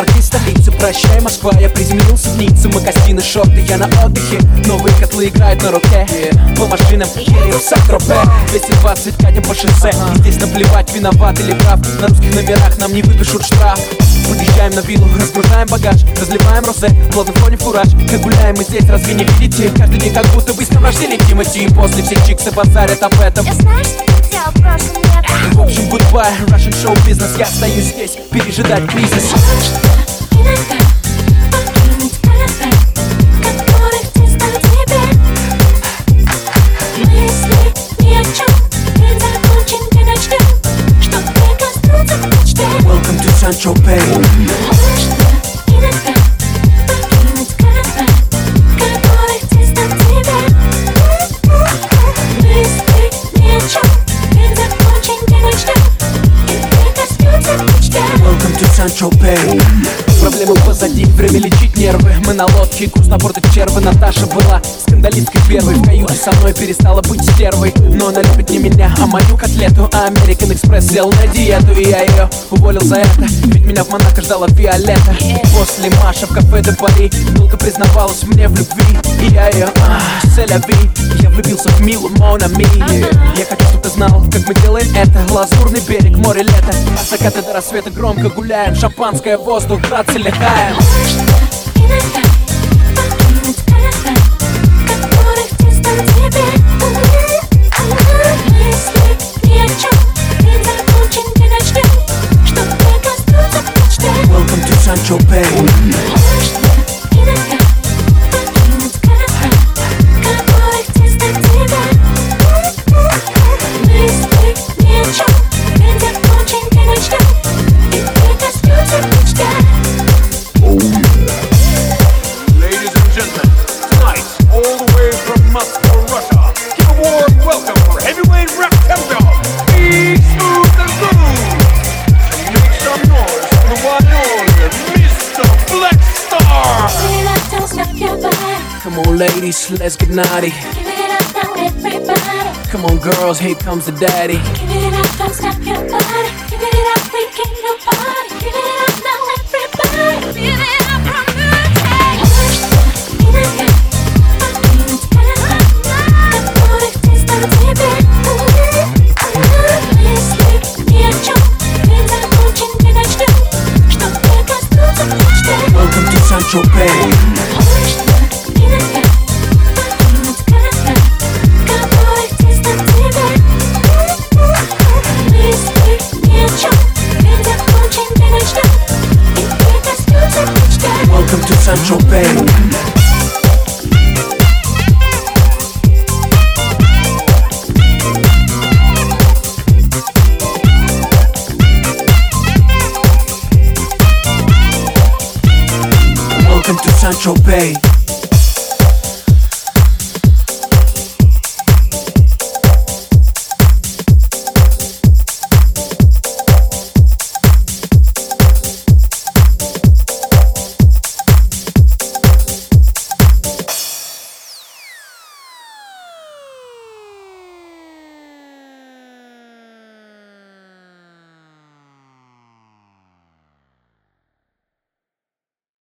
Жаркой столице Прощай, Москва, я приземлился в Ницце Макасины, шорты, я на отдыхе. Новые котлы играют на руке. По машинам едем в Сан-Тропе 220 катим по шоссе И здесь наплевать, виноват или прав. На русских номерах нам не выпишут штраф. Подъезжаем на виллу, разгружаем багаж. Разливаем розе, плотный фоне фураж. Как гуляем мы здесь, разве не видите? Каждый день как будто бы с днем рождения Тимати И после все чиксы базарят об этом. Я знаю, что Business Я остаюсь здесь, пережидать кризис. Иногда покинуть Bay Проблемы позади, время лечить нервы. Мы на лодке, борт и червы. Наташа была скандалисткой первой. В каюте со мной перестала быть стервой. Но она любит не меня, а мою котлету. А American Express сел на диету И я ее уволил за это. Ведь меня в Монако ждала Виолетта. После Маша в кафе де Пари Долго признавалась мне в любви. И я ее, ах, Я влюбился в Милу Монами Я хочу, чтобы ты знал, как мы делаем это. Лазурный берег, море, лето. От заката до рассвета громко гуляем. Шампанское, воздух, братцы, летаем. Иногда покинуть кафе, которых Come on, ladies, let's get naughty. Give it up now, everybody. Come on, girls, here comes the daddy. Give it up, don't stop your body. Give it up, we can go party. Give it up now, everybody. Give it up, I'm Welcome to Central Bay. Central Bay. Welcome to Central Bay.